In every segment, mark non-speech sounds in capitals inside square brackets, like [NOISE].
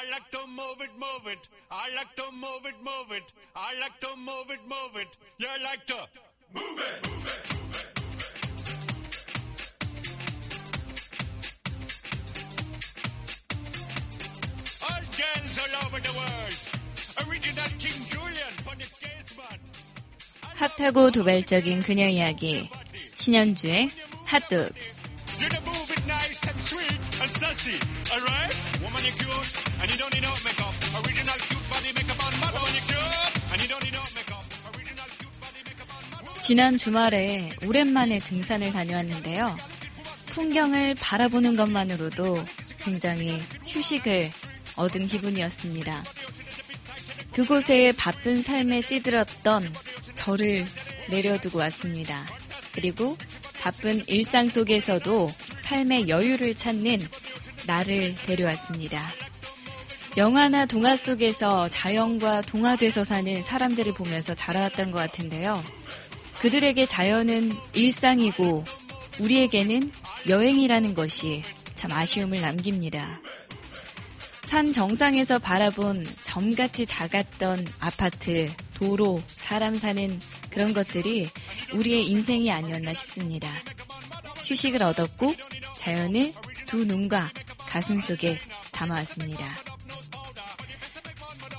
I like to move it, move it. I like to move it, move it. I like to move it, move it. You like to move it, move it, move it. All girls all over the world. Original King Julian for the casement. 핫하고 도발적인 그녀 이야기 신현주의 핫도그 You move it nice and sweet and sassy, alright? Woman, you cute, 지난 주말에 오랜만에 등산을 다녀왔는데요. 풍경을 바라보는 것만으로도 굉장히 휴식을 얻은 기분이었습니다. 그곳에 바쁜 삶에 찌들었던 저를 내려두고 왔습니다. 그리고 바쁜 일상 속에서도 삶의 여유를 찾는 나를 데려왔습니다. 영화나 동화 속에서 자연과 동화돼서 사는 사람들을 보면서 자라왔던 것 같은데요. 그들에게 자연은 일상이고 우리에게는 여행이라는 것이 참 아쉬움을 남깁니다. 산 정상에서 바라본 점같이 작았던 아파트, 도로, 사람 사는 그런 것들이 우리의 인생이 아니었나 싶습니다. 휴식을 얻었고 자연을 두 눈과 가슴 속에 담아왔습니다.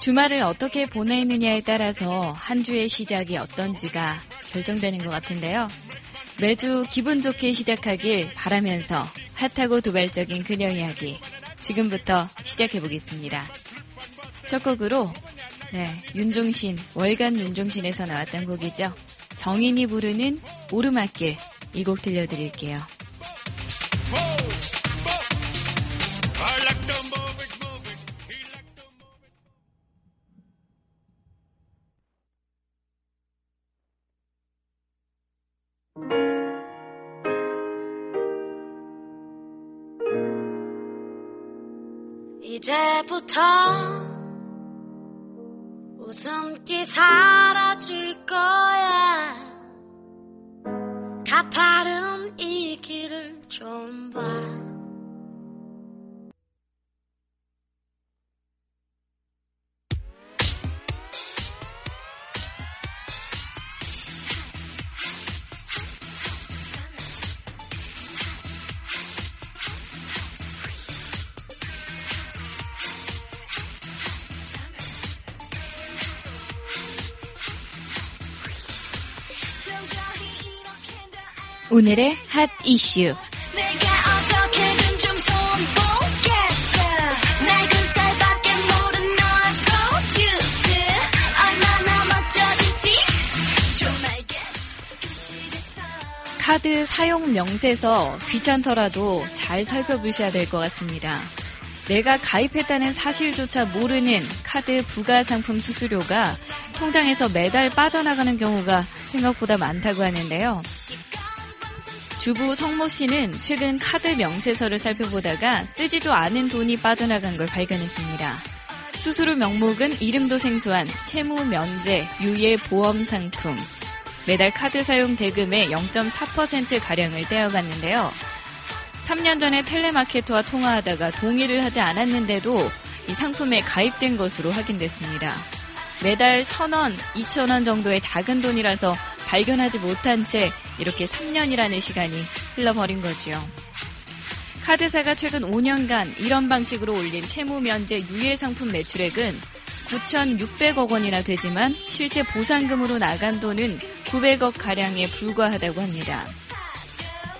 주말을 어떻게 보내느냐에 따라서 한 주의 시작이 어떤지가 결정되는 것 같은데요. 매주 기분 좋게 시작하길 바라면서 핫하고 도발적인 그녀 이야기 지금부터 시작해 보겠습니다. 첫 곡으로 네, 윤종신 월간 윤종신에서 나왔던 곡이죠. 정인이 부르는 오르막길 이 곡 들려드릴게요. 이제부터 웃음기 사라질 거야 가파른 이 길을 좀 봐. 질지 좀 알겠어. 카드 사용 명세서 귀찮더라도 잘 살펴보셔야 될 것 같습니다. 내가 가입했다는 사실조차 모르는 카드 부가 상품 수수료가 통장에서 매달 빠져나가는 경우가 생각보다 많다고 하는데요. 주부 성모 씨는 최근 카드 명세서를 살펴보다가 쓰지도 않은 돈이 빠져나간 걸 발견했습니다. 수수료 명목은 이름도 생소한 채무 면제, 유예 보험 상품. 매달 카드 사용 대금의 0.4%가량을 떼어갔는데요. 3년 전에 텔레마케터와 통화하다가 동의를 하지 않았는데도 이 상품에 가입된 것으로 확인됐습니다. 매달 1,000원, 2,000원 정도의 작은 돈이라서 발견하지 못한 채 이렇게 3년이라는 시간이 흘러버린 거지요. 카드사가 최근 5년간 이런 방식으로 올린 채무 면제 유예 상품 매출액은 9,600억 원이나 되지만 실제 보상금으로 나간 돈은 900억 가량에 불과하다고 합니다.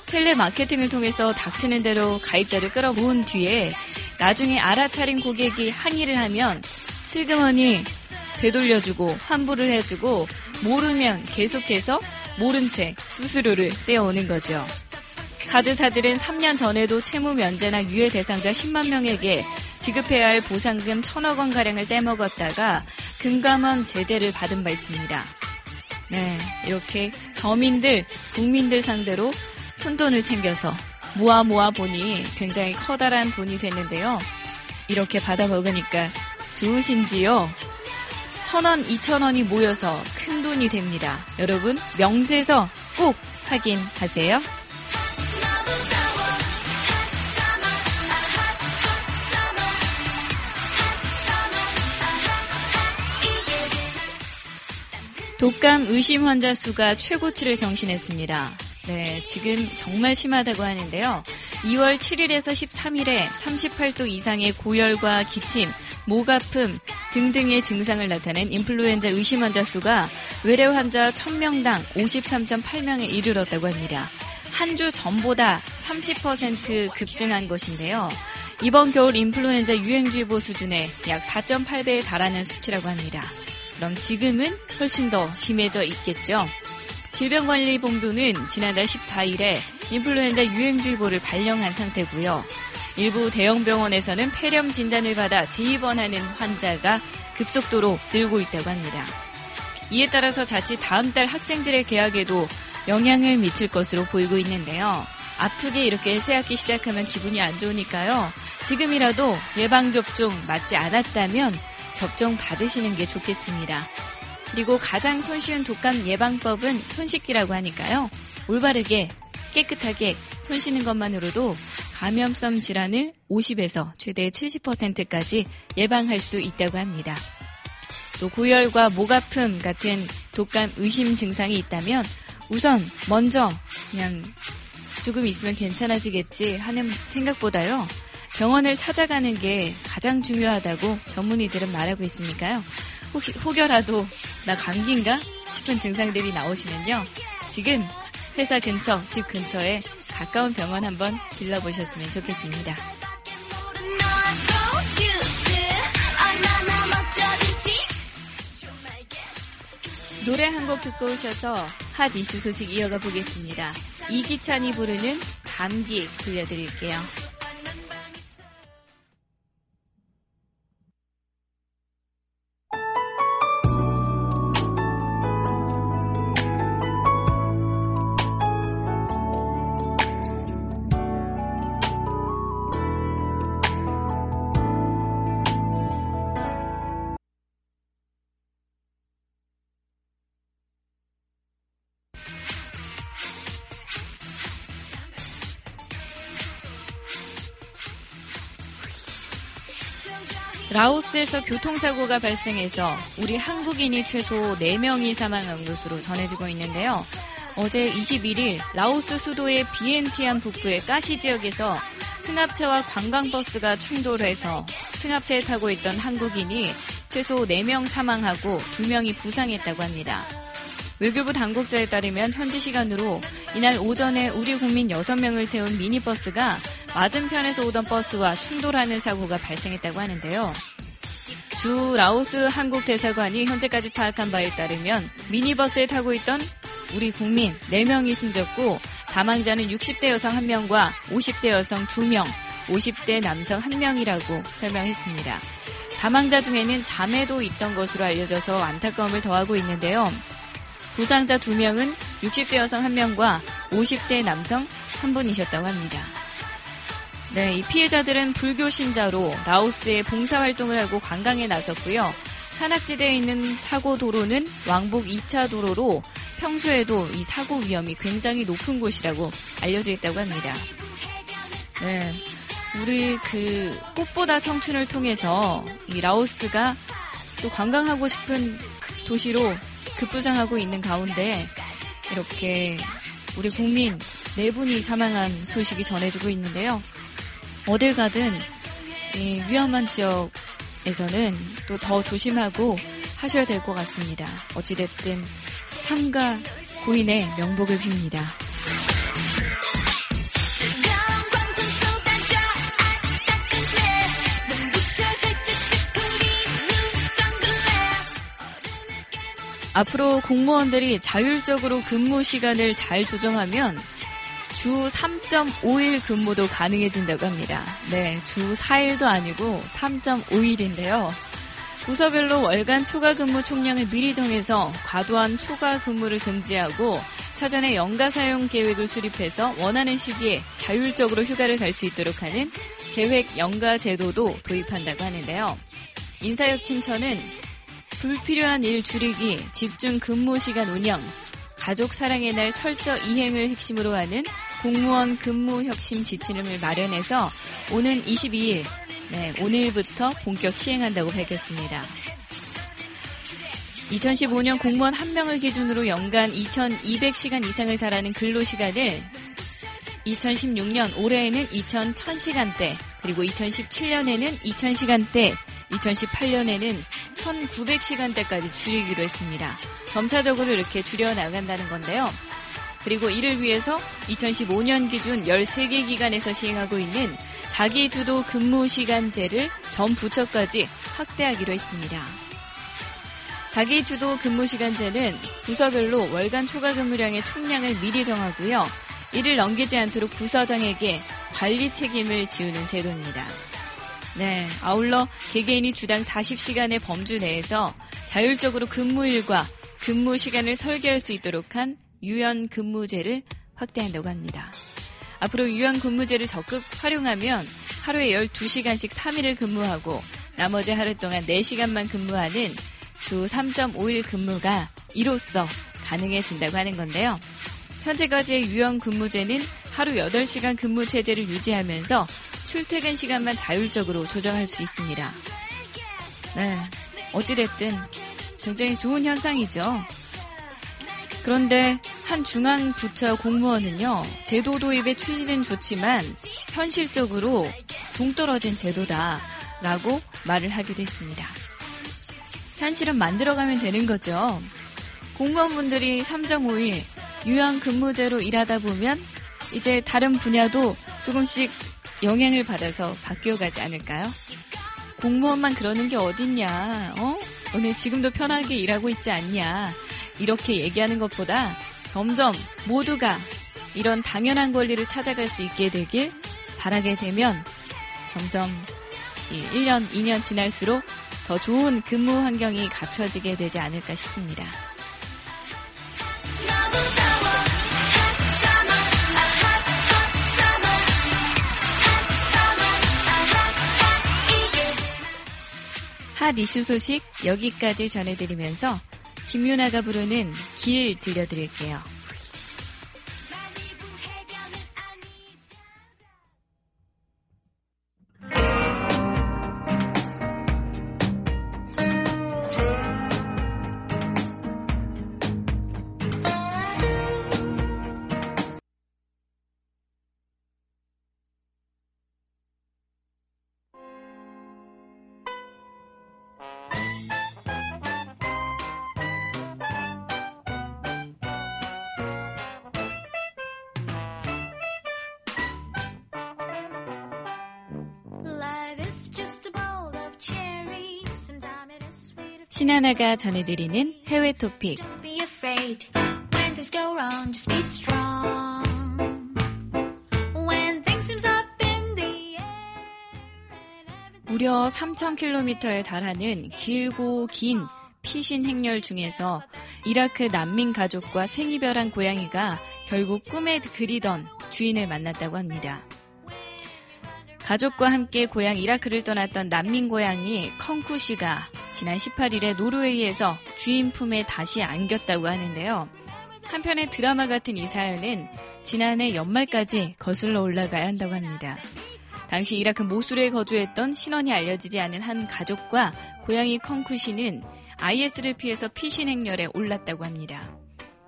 텔레마케팅을 통해서 닥치는 대로 가입자를 끌어모은 뒤에 나중에 알아차린 고객이 항의를 하면 슬그머니 되돌려주고 환불을 해주고 모르면 계속해서 모른 채 수수료를 떼어오는 거죠. 카드사들은 3년 전에도 채무 면제나 유예 대상자 10만 명에게 지급해야 할 보상금 1천억 원 가량을 떼먹었다가 금감원 제재를 받은 바 있습니다. 네, 이렇게 서민들, 국민들 상대로 푼돈을 챙겨서 모아 모아 보니 굉장히 커다란 돈이 됐는데요. 이렇게 받아 먹으니까 좋으신지요? 천원, 이천원이 모여서 큰 돈이 됩니다. 여러분, 명세서 꼭 확인하세요. 독감 의심 환자 수가 최고치를 경신했습니다. 네, 지금 정말 심하다고 하는데요. 2월 7일에서 13일에 38도 이상의 고열과 기침, 목 아픔, 등등의 증상을 나타낸 인플루엔자 의심 환자 수가 외래 환자 1000명당 53.8명에 이르렀다고 합니다. 한 주 전보다 30% 급증한 것인데요. 이번 겨울 인플루엔자 유행주의보 수준의 약 4.8배에 달하는 수치라고 합니다. 그럼 지금은 훨씬 더 심해져 있겠죠. 질병관리본부는 지난달 14일에 인플루엔자 유행주의보를 발령한 상태고요. 일부 대형 병원에서는 폐렴 진단을 받아 재입원하는 환자가 급속도로 늘고 있다고 합니다. 이에 따라서 자칫 다음 달 학생들의 개학에도 영향을 미칠 것으로 보이고 있는데요. 아프게 이렇게 새학기 시작하면 기분이 안 좋으니까요. 지금이라도 예방접종 맞지 않았다면 접종 받으시는 게 좋겠습니다. 그리고 가장 손쉬운 독감 예방법은 손 씻기라고 하니까요. 올바르게 깨끗하게 손 씻는 것만으로도 감염성 질환을 50에서 최대 70%까지 예방할 수 있다고 합니다. 또 고열과 목 아픔 같은 독감 의심 증상이 있다면 우선 먼저 그냥 조금 있으면 괜찮아지겠지 하는 생각보다요. 병원을 찾아가는 게 가장 중요하다고 전문의들은 말하고 있으니까요. 혹시 혹여라도 나 감기인가 싶은 증상들이 나오시면요. 지금 회사 근처, 집 근처에 가까운 병원 한번 들러보셨으면 좋겠습니다. 노래 한 곡 듣고 오셔서 핫 이슈 소식 이어가 보겠습니다. 이기찬이 부르는 감기 들려드릴게요. 라오스에서 교통사고가 발생해서 우리 한국인이 최소 4명이 사망한 것으로 전해지고 있는데요. 어제 21일 라오스 수도의 비엔티안 북부의 까시 지역에서 승합차와 관광버스가 충돌해서 승합차에 타고 있던 한국인이 최소 4명 사망하고 2명이 부상했다고 합니다. 외교부 당국자에 따르면 현지 시간으로 이날 오전에 우리 국민 6명을 태운 미니버스가 맞은편에서 오던 버스와 충돌하는 사고가 발생했다고 하는데요. 주 라오스 한국 대사관이 현재까지 파악한 바에 따르면 미니버스에 타고 있던 우리 국민 4명이 숨졌고 사망자는 60대 여성 1명과 50대 여성 2명, 50대 남성 1명이라고 설명했습니다. 사망자 중에는 자매도 있던 것으로 알려져서 안타까움을 더하고 있는데요. 부상자 2명은 60대 여성 1명과 50대 남성 1분이셨다고 합니다. 네, 이 피해자들은 불교 신자로 라오스에 봉사활동을 하고 관광에 나섰고요. 산악지대에 있는 사고 도로는 왕복 2차 도로로 평소에도 이 사고 위험이 굉장히 높은 곳이라고 알려져 있다고 합니다. 네. 우리 그 꽃보다 청춘을 통해서 이 라오스가 또 관광하고 싶은 도시로 급부상하고 있는 가운데 이렇게 우리 국민 네 분이 사망한 소식이 전해지고 있는데요. 어딜 가든 위험한 지역에서는 또 더 조심하고 하셔야 될 것 같습니다. 어찌됐든 삼가 고인의 명복을 빕니다. 앞으로 공무원들이 자율적으로 근무 시간을 잘 조정하면 주 3.5일 근무도 가능해진다고 합니다. 네, 주 4일도 아니고 3.5일인데요. 부서별로 월간 초과 근무 총량을 미리 정해서 과도한 초과 근무를 금지하고 사전에 연가 사용 계획을 수립해서 원하는 시기에 자율적으로 휴가를 갈 수 있도록 하는 계획 연가 제도도 도입한다고 하는데요. 인사혁신처는 불필요한 일 줄이기, 집중 근무 시간 운영, 가족 사랑의 날 철저 이행을 핵심으로 하는 공무원 근무 혁신 지침을 마련해서 오는 22일, 네, 오늘부터 본격 시행한다고 밝혔습니다. 2015년 공무원 한 명을 기준으로 연간 2,200시간 이상을 달하는 근로시간을 2016년 올해에는 2,000시간대, 그리고 2017년에는 2,000시간대, 2018년에는 1,900시간대까지 줄이기로 했습니다. 점차적으로 이렇게 줄여 나간다는 건데요. 그리고 이를 위해서 2015년 기준 13개 기관에서 시행하고 있는 자기 주도 근무 시간제를 전 부처까지 확대하기로 했습니다. 자기 주도 근무 시간제는 부서별로 월간 초과 근무량의 총량을 미리 정하고요. 이를 넘기지 않도록 부서장에게 관리 책임을 지우는 제도입니다. 네, 아울러 개개인이 주당 40시간의 범주 내에서 자율적으로 근무일과 근무 시간을 설계할 수 있도록 한 유연 근무제를 확대한다고 합니다. 앞으로 유연 근무제를 적극 활용하면 하루에 12시간씩 3일을 근무하고 나머지 하루 동안 4시간만 근무하는 주 3.5일 근무가 이로써 가능해진다고 하는 건데요. 현재까지의 유연 근무제는 하루 8시간 근무 체제를 유지하면서 출퇴근 시간만 자율적으로 조정할 수 있습니다. 네. 어찌됐든 굉장히 좋은 현상이죠. 그런데 한 중앙 부처 공무원은요, 제도 도입의 취지는 좋지만 현실적으로 동떨어진 제도다 라고 말을 하기도 했습니다. 현실은 만들어가면 되는 거죠. 공무원분들이 3.5일 유연 근무제로 일하다 보면 이제 다른 분야도 조금씩 영향을 받아서 바뀌어 가지 않을까요? 공무원만 그러는 게 어딨냐, 어? 오늘 지금도 편하게 일하고 있지 않냐. 이렇게 얘기하는 것보다 점점 모두가 이런 당연한 권리를 찾아갈 수 있게 되길 바라게 되면 점점 1년, 2년 지날수록 더 좋은 근무 환경이 갖춰지게 되지 않을까 싶습니다. 핫 이슈 소식 여기까지 전해드리면서 김유나가 부르는 길 들려드릴게요. 하나가 전해드리는 해외 토픽. 무려 3,000km에 달하는 길고 긴 피신 행렬 중에서 이라크 난민 가족과 생이별한 고양이가 결국 꿈에 그리던 주인을 만났다고 합니다. 가족과 함께 고향 이라크를 떠났던 난민 고양이 컹쿠 씨가 지난 18일에 노르웨이에서 주인 품에 다시 안겼다고 하는데요. 한편의 드라마 같은 이 사연은 지난해 연말까지 거슬러 올라가야 한다고 합니다. 당시 이라크 모술에 거주했던 신원이 알려지지 않은 한 가족과 고양이 컹쿠 씨는 IS를 피해서 피신 행렬에 올랐다고 합니다.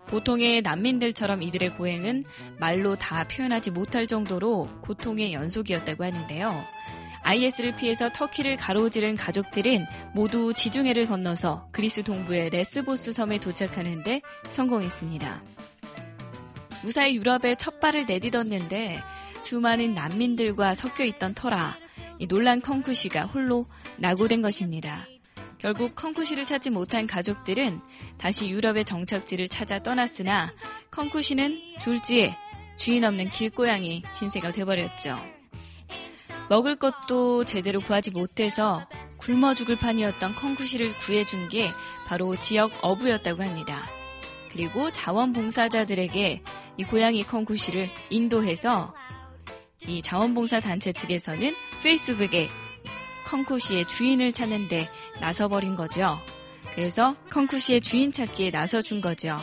보통의 난민들처럼 이들의 고행은 말로 다 표현하지 못할 정도로 고통의 연속이었다고 하는데요. IS를 피해서 터키를 가로지른 가족들은 모두 지중해를 건너서 그리스 동부의 레스보스 섬에 도착하는데 성공했습니다. 무사히 유럽에 첫 발을 내딛었는데 수많은 난민들과 섞여 있던 터라 이 놀란 컹쿠시가 홀로 낙오된 것입니다. 결국 컹쿠시를 찾지 못한 가족들은 다시 유럽의 정착지를 찾아 떠났으나 컹쿠시는 졸지에 주인 없는 길고양이 신세가 돼버렸죠. 먹을 것도 제대로 구하지 못해서 굶어 죽을 판이었던 컹쿠시를 구해준 게 바로 지역 어부였다고 합니다. 그리고 자원봉사자들에게 이 고양이 컹쿠시를 인도해서 이 자원봉사 단체 측에서는 페이스북에 컹쿠시의 주인을 찾는데 나서버린 거죠. 그래서 컹쿠시의 주인 찾기에 나서준 거죠.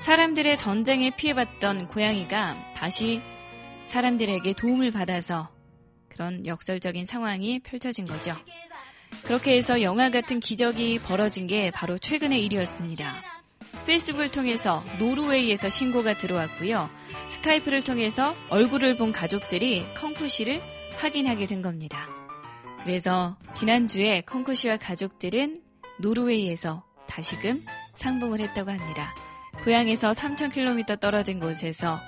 사람들의 전쟁에 피해봤던 고양이가 다시 사람들에게 도움을 받아서 그런 역설적인 상황이 펼쳐진 거죠. 그렇게 해서 영화 같은 기적이 벌어진 게 바로 최근의 일이었습니다. 페이스북을 통해서 노르웨이에서 신고가 들어왔고요. 스카이프를 통해서 얼굴을 본 가족들이 컹쿠 씨를 확인하게 된 겁니다. 그래서 지난주에 컹쿠 씨와 가족들은 노르웨이에서 다시금 상봉을 했다고 합니다. 고향에서 3,000km 떨어진 곳에서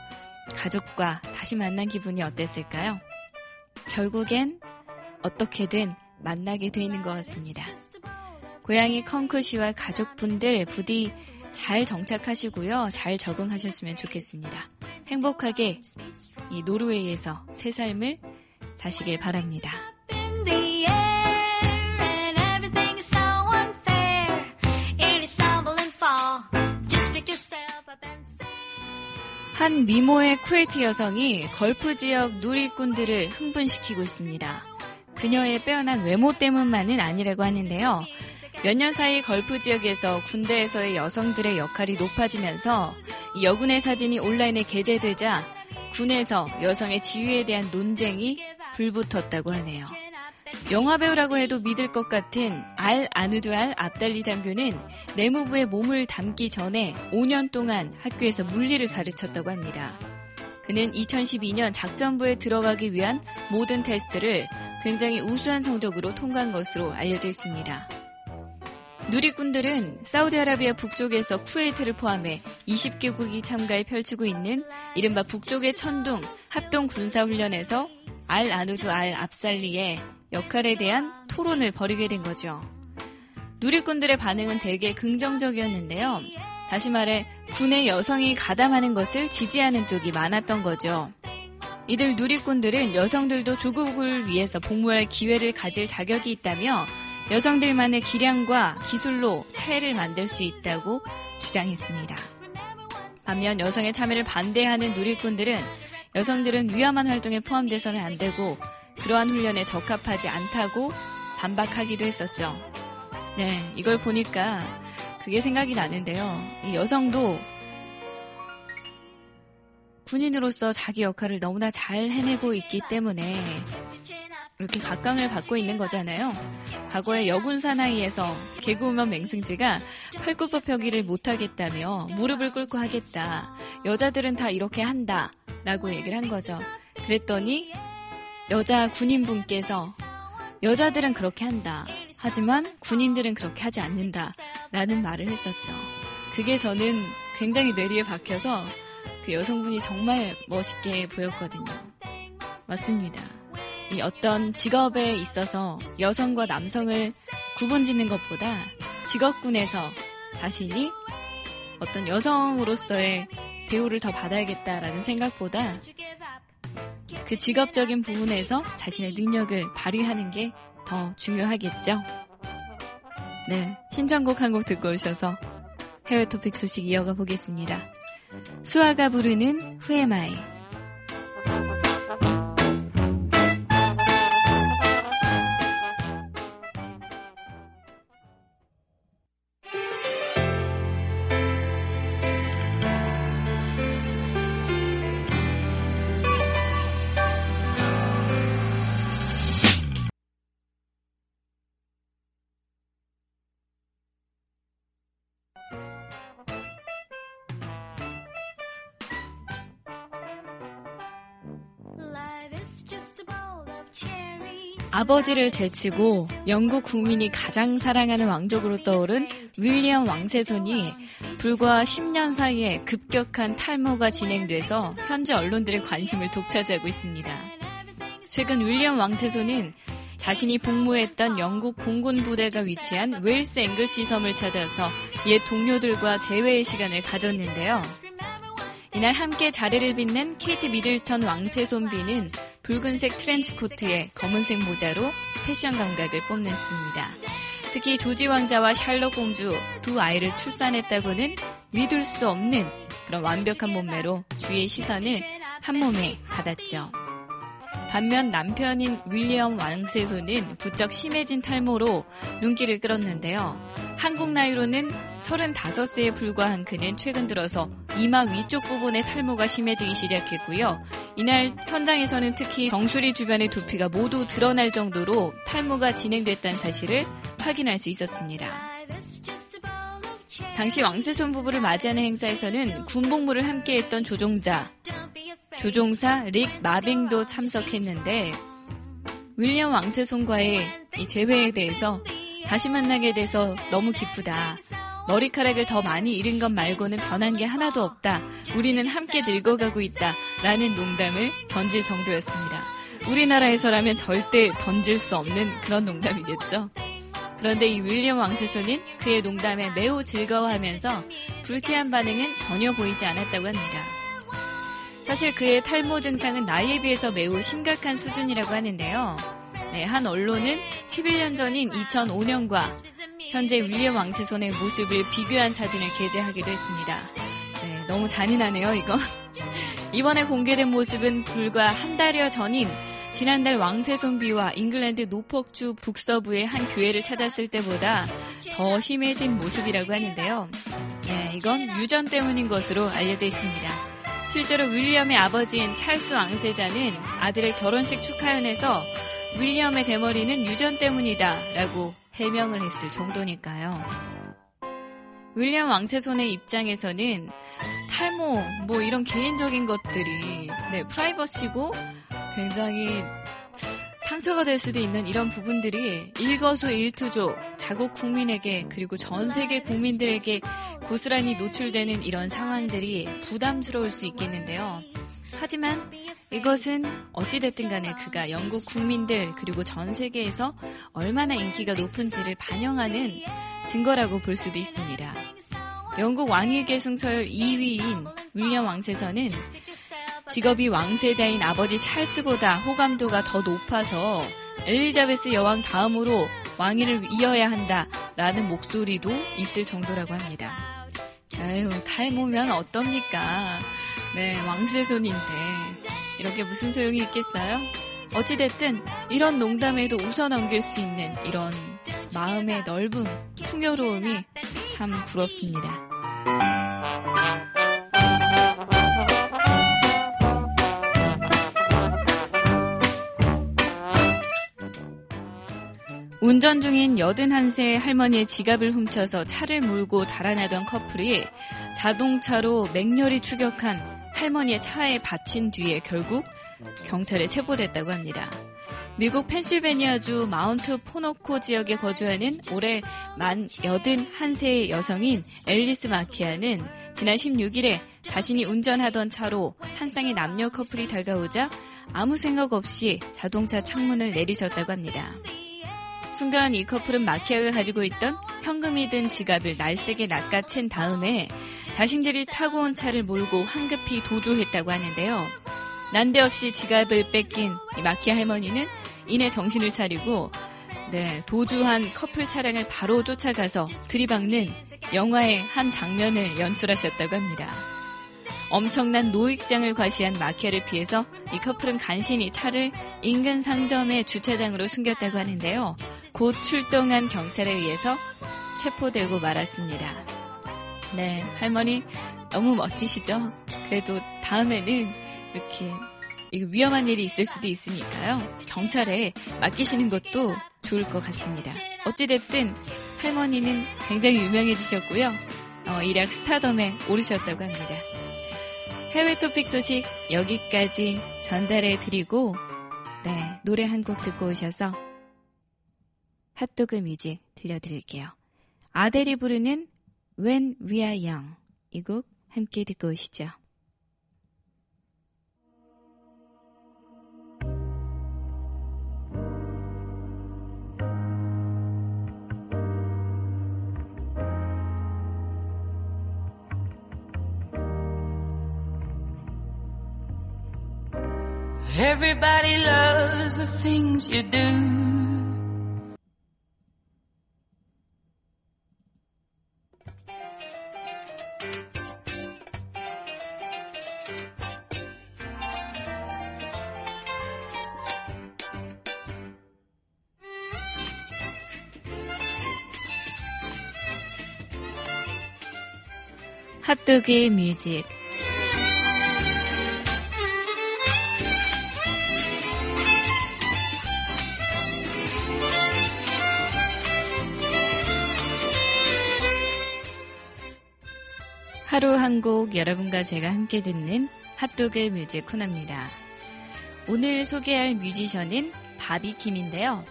가족과 다시 만난 기분이 어땠을까요? 결국엔 어떻게든 만나게 돼 있는 것 같습니다. 고양이 컹크 씨와 가족분들 부디 잘 정착하시고요. 잘 적응하셨으면 좋겠습니다. 행복하게 이 노르웨이에서 새 삶을 사시길 바랍니다. 한 미모의 쿠웨이트 여성이 걸프 지역 누리꾼들을 흥분시키고 있습니다. 그녀의 빼어난 외모 때문만은 아니라고 하는데요. 몇 년 사이 걸프 지역에서 군대에서의 여성들의 역할이 높아지면서 이 여군의 사진이 온라인에 게재되자 군에서 여성의 지위에 대한 논쟁이 불붙었다고 하네요. 영화 배우라고 해도 믿을 것 같은 알 아누드 알 압달리 장교는 내무부에 몸을 담기 전에 5년 동안 학교에서 물리를 가르쳤다고 합니다. 그는 2012년 작전부에 들어가기 위한 모든 테스트를 굉장히 우수한 성적으로 통과한 것으로 알려져 있습니다. 누리꾼들은 사우디아라비아 북쪽에서 쿠웨이트를 포함해 20개국이 참가해 펼치고 있는 이른바 북쪽의 천둥 합동 군사훈련에서 알 아누드 알 압살리의 역할에 대한 토론을 벌이게 된 거죠. 누리꾼들의 반응은 대개 긍정적이었는데요. 다시 말해 군의 여성이 가담하는 것을 지지하는 쪽이 많았던 거죠. 이들 누리꾼들은 여성들도 조국을 위해서 복무할 기회를 가질 자격이 있다며 여성들만의 기량과 기술로 차이를 만들 수 있다고 주장했습니다. 반면 여성의 참여를 반대하는 누리꾼들은 여성들은 위험한 활동에 포함돼서는 안 되고 그러한 훈련에 적합하지 않다고 반박하기도 했었죠. 네, 이걸 보니까 그게 생각이 나는데요. 이 여성도 군인으로서 자기 역할을 너무나 잘 해내고 있기 때문에 이렇게 각광을 받고 있는 거잖아요. 과거에 여군 사나이에서 개그우먼 맹승지가 팔굽혀 펴기를 못하겠다며 무릎을 꿇고 하겠다. 여자들은 다 이렇게 한다. 라고 얘기를 한 거죠. 그랬더니 여자 군인분께서 여자들은 그렇게 한다. 하지만 군인들은 그렇게 하지 않는다. 라는 말을 했었죠. 그게 저는 굉장히 뇌리에 박혀서 그 여성분이 정말 멋있게 보였거든요. 맞습니다. 이 어떤 직업에 있어서 여성과 남성을 구분 짓는 것보다 직업군에서 자신이 어떤 여성으로서의 대우를 더 받아야겠다라는 생각보다 그 직업적인 부분에서 자신의 능력을 발휘하는 게 더 중요하겠죠. 네, 신청곡 한 곡 듣고 오셔서 해외 토픽 소식 이어가 보겠습니다. 수아가 부르는 후에마이 아버지를 제치고 영국 국민이 가장 사랑하는 왕족으로 떠오른 윌리엄 왕세손이 불과 10년 사이에 급격한 탈모가 진행돼서 현재 언론들의 관심을 독차지하고 있습니다. 최근 윌리엄 왕세손은 자신이 복무했던 영국 공군 부대가 위치한 웨일스 앵글시 섬을 찾아서 옛 동료들과 재회의 시간을 가졌는데요. 이날 함께 자리를 빛낸 케이트 미들턴 왕세손비는 붉은색 트렌치 코트에 검은색 모자로 패션 감각을 뽐냈습니다. 특히 조지 왕자와 샬롯 공주 두 아이를 출산했다고는 믿을 수 없는 그런 완벽한 몸매로 주위의 시선을 한 몸에 받았죠. 반면 남편인 윌리엄 왕세손은 부쩍 심해진 탈모로 눈길을 끌었는데요. 한국 나이로는 35세에 불과한 그는 최근 들어서 이마 위쪽 부분의 탈모가 심해지기 시작했고요. 이날 현장에서는 특히 정수리 주변의 두피가 모두 드러날 정도로 탈모가 진행됐다는 사실을 확인할 수 있었습니다. 당시 왕세손 부부를 맞이하는 행사에서는 군복무를 함께했던 조종자, 조종사 릭 마빙도 참석했는데 윌리엄 왕세손과의 이 재회에 대해서 다시 만나게 돼서 너무 기쁘다. 머리카락을 더 많이 잃은 것 말고는 변한 게 하나도 없다. 우리는 함께 늙어가고 있다. 라는 농담을 던질 정도였습니다. 우리나라에서라면 절대 던질 수 없는 그런 농담이겠죠. 그런데 이 윌리엄 왕세손은 그의 농담에 매우 즐거워하면서 불쾌한 반응은 전혀 보이지 않았다고 합니다. 사실 그의 탈모 증상은 나이에 비해서 매우 심각한 수준이라고 하는데요. 네, 한 언론은 11년 전인 2005년과 현재 윌리엄 왕세손의 모습을 비교한 사진을 게재하기도 했습니다. 네, 너무 잔인하네요, 이거. [LAUGHS] 이번에 공개된 모습은 불과 한 달여 전인 지난달 왕세손비와 잉글랜드 노폭주 북서부의 한 교회를 찾았을 때보다 더 심해진 모습이라고 하는데요. 네, 이건 유전 때문인 것으로 알려져 있습니다. 실제로 윌리엄의 아버지인 찰스 왕세자는 아들의 결혼식 축하연에서 윌리엄의 대머리는 유전 때문이다 라고 해명을 했을 정도니까요. 윌리엄 왕세손의 입장에서는 탈모, 뭐 이런 개인적인 것들이 네, 프라이버시고 굉장히 상처가 될 수도 있는 이런 부분들이 일거수 일투족 자국 국민에게 그리고 전 세계 국민들에게 고스란히 노출되는 이런 상황들이 부담스러울 수 있겠는데요. 하지만 이것은 어찌됐든 간에 그가 영국 국민들 그리고 전 세계에서 얼마나 인기가 높은지를 반영하는 증거라고 볼 수도 있습니다. 영국 왕위 계승 서열 2위인 윌리엄 왕세서는 직업이 왕세자인 아버지 찰스보다 호감도가 더 높아서 엘리자베스 여왕 다음으로 왕위를 이어야 한다라는 목소리도 있을 정도라고 합니다. 아유, 탈모면 어떻습니까? 네, 왕세손인데 이렇게 무슨 소용이 있겠어요? 어찌됐든 이런 농담에도 웃어 넘길 수 있는 이런 마음의 넓음, 풍요로움이 참 부럽습니다. 운전 중인 81세 할머니의 지갑을 훔쳐서 차를 몰고 달아나던 커플이 자동차로 맹렬히 추격한 할머니의 차에 받친 뒤에 결국 경찰에 체포됐다고 합니다. 미국 펜실베니아주 마운트 포노코 지역에 거주하는 올해 만 81세의 여성인 앨리스 마키아는 지난 16일에 자신이 운전하던 차로 한 쌍의 남녀 커플이 다가오자 아무 생각 없이 자동차 창문을 내리셨다고 합니다. 순간 이 커플은 마키아가 가지고 있던 현금이 든 지갑을 날쌔게 낚아챈 다음에 자신들이 타고 온 차를 몰고 황급히 도주했다고 하는데요. 난데없이 지갑을 뺏긴 이 마키아 할머니는 이내 정신을 차리고 네, 도주한 커플 차량을 바로 쫓아가서 들이박는 영화의 한 장면을 연출하셨다고 합니다. 엄청난 노익장을 과시한 마키아를 피해서 이 커플은 간신히 차를 인근 상점의 주차장으로 숨겼다고 하는데요. 곧 출동한 경찰에 의해서 체포되고 말았습니다. 네, 할머니 너무 멋지시죠? 그래도 다음에는 이렇게 위험한 일이 있을 수도 있으니까요. 경찰에 맡기시는 것도 좋을 것 같습니다. 어찌됐든 할머니는 굉장히 유명해지셨고요. 어, 일약 스타덤에 오르셨다고 합니다. 해외 토픽 소식 여기까지 전달해 드리고, 네, 노래 한 곡 듣고 오셔서 핫도그 뮤직 들려드릴게요. 아델이 부르는 When We Are Young 이 곡 함께 듣고 오시죠. Everybody loves the things you do. 핫도그 뮤직. 하루 한 곡 여러분과 제가 함께 듣는 핫도그 뮤직 코너입니다. 오늘 소개할 뮤지션은 바비킴인데요.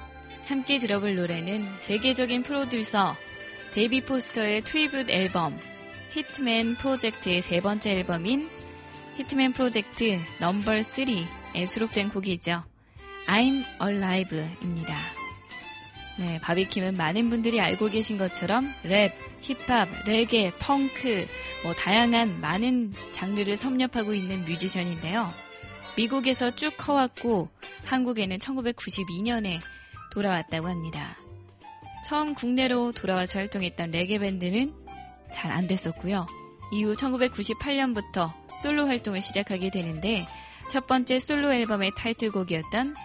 함께 들어볼 노래는 세계적인 프로듀서 데이비 포스터의 tribute 앨범 히트맨 프로젝트의 세 번째 앨범인 히트맨 프로젝트 넘버 3에 수록된 곡이죠. I'm Alive입니다. 네, 바비킴은 많은 분들이 알고 계신 것처럼 랩, 힙합, 레게, 펑크, 뭐 다양한 많은 장르를 섭렵하고 있는 뮤지션인데요. 미국에서 쭉 커왔고 한국에는 1992년에 돌아왔다고 합니다. 처음 국내로 돌아와서 활동했던 레게 밴드는 잘 안 됐었고요. 이후 1998년부터 솔로 활동을 시작하게 되는데 첫 번째 솔로 앨범의 타이틀곡이었던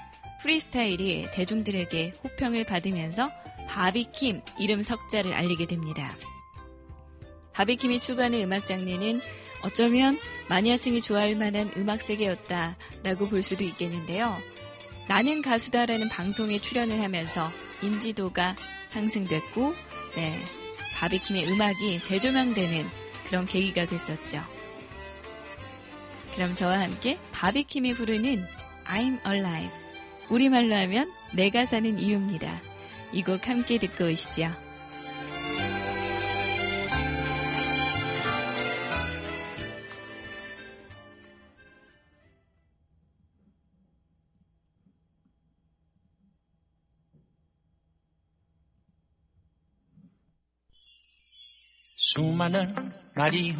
프리스타일이 대중들에게 호평을 받으면서 바비킴 이름 석자를 알리게 됩니다. 바비킴이 추구하는 음악 장르는 어쩌면 마니아층이 좋아할 만한 음악 세계였다라고 볼 수도 있겠는데요. 나는 가수다라는 방송에 출연을 하면서 인지도가 상승됐고, 네, 바비킴의 음악이 재조명되는 그런 계기가 됐었죠. 그럼 저와 함께 바비킴이 부르는 I'm Alive. 우리말로 하면 내가 사는 이유입니다. 이 곡 함께 듣고 오시죠. 수많은 말이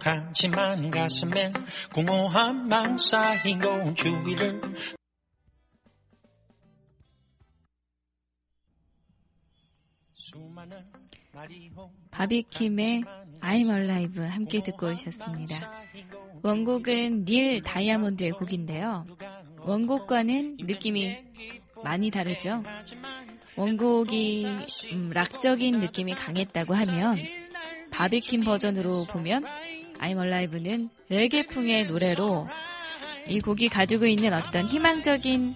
한심한 가슴엔 공허한 망 쌓이고 주위를 바비킴의 I'm Alive 함께 듣고 오셨습니다. 원곡은 닐 다이아몬드의 곡인데요. 원곡과는 느낌이 많이 다르죠. 원곡이 음, 락적인 느낌이 강했다고 하면 바비킴 버전으로 보면 I'm Alive는 레게풍의 노래로 이 곡이 가지고 있는 어떤 희망적인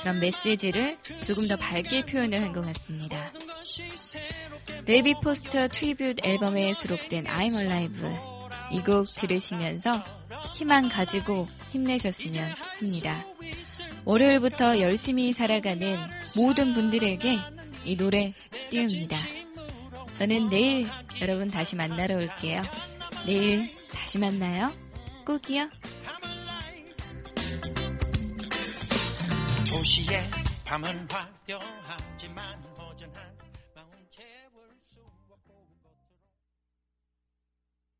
그런 메시지를 조금 더 밝게 표현을 한 것 같습니다. 데이비 포스터 tribute 앨범에 수록된 I'm Alive 이 곡 들으시면서 희망 가지고 힘내셨으면 합니다. 월요일부터 열심히 살아가는 모든 분들에게 이 노래 띄웁니다. 저는 내일 여러분 다시 만나러 올게요. 내일 다시 만나요. 꼭이요. 도시의 밤은 화려하지만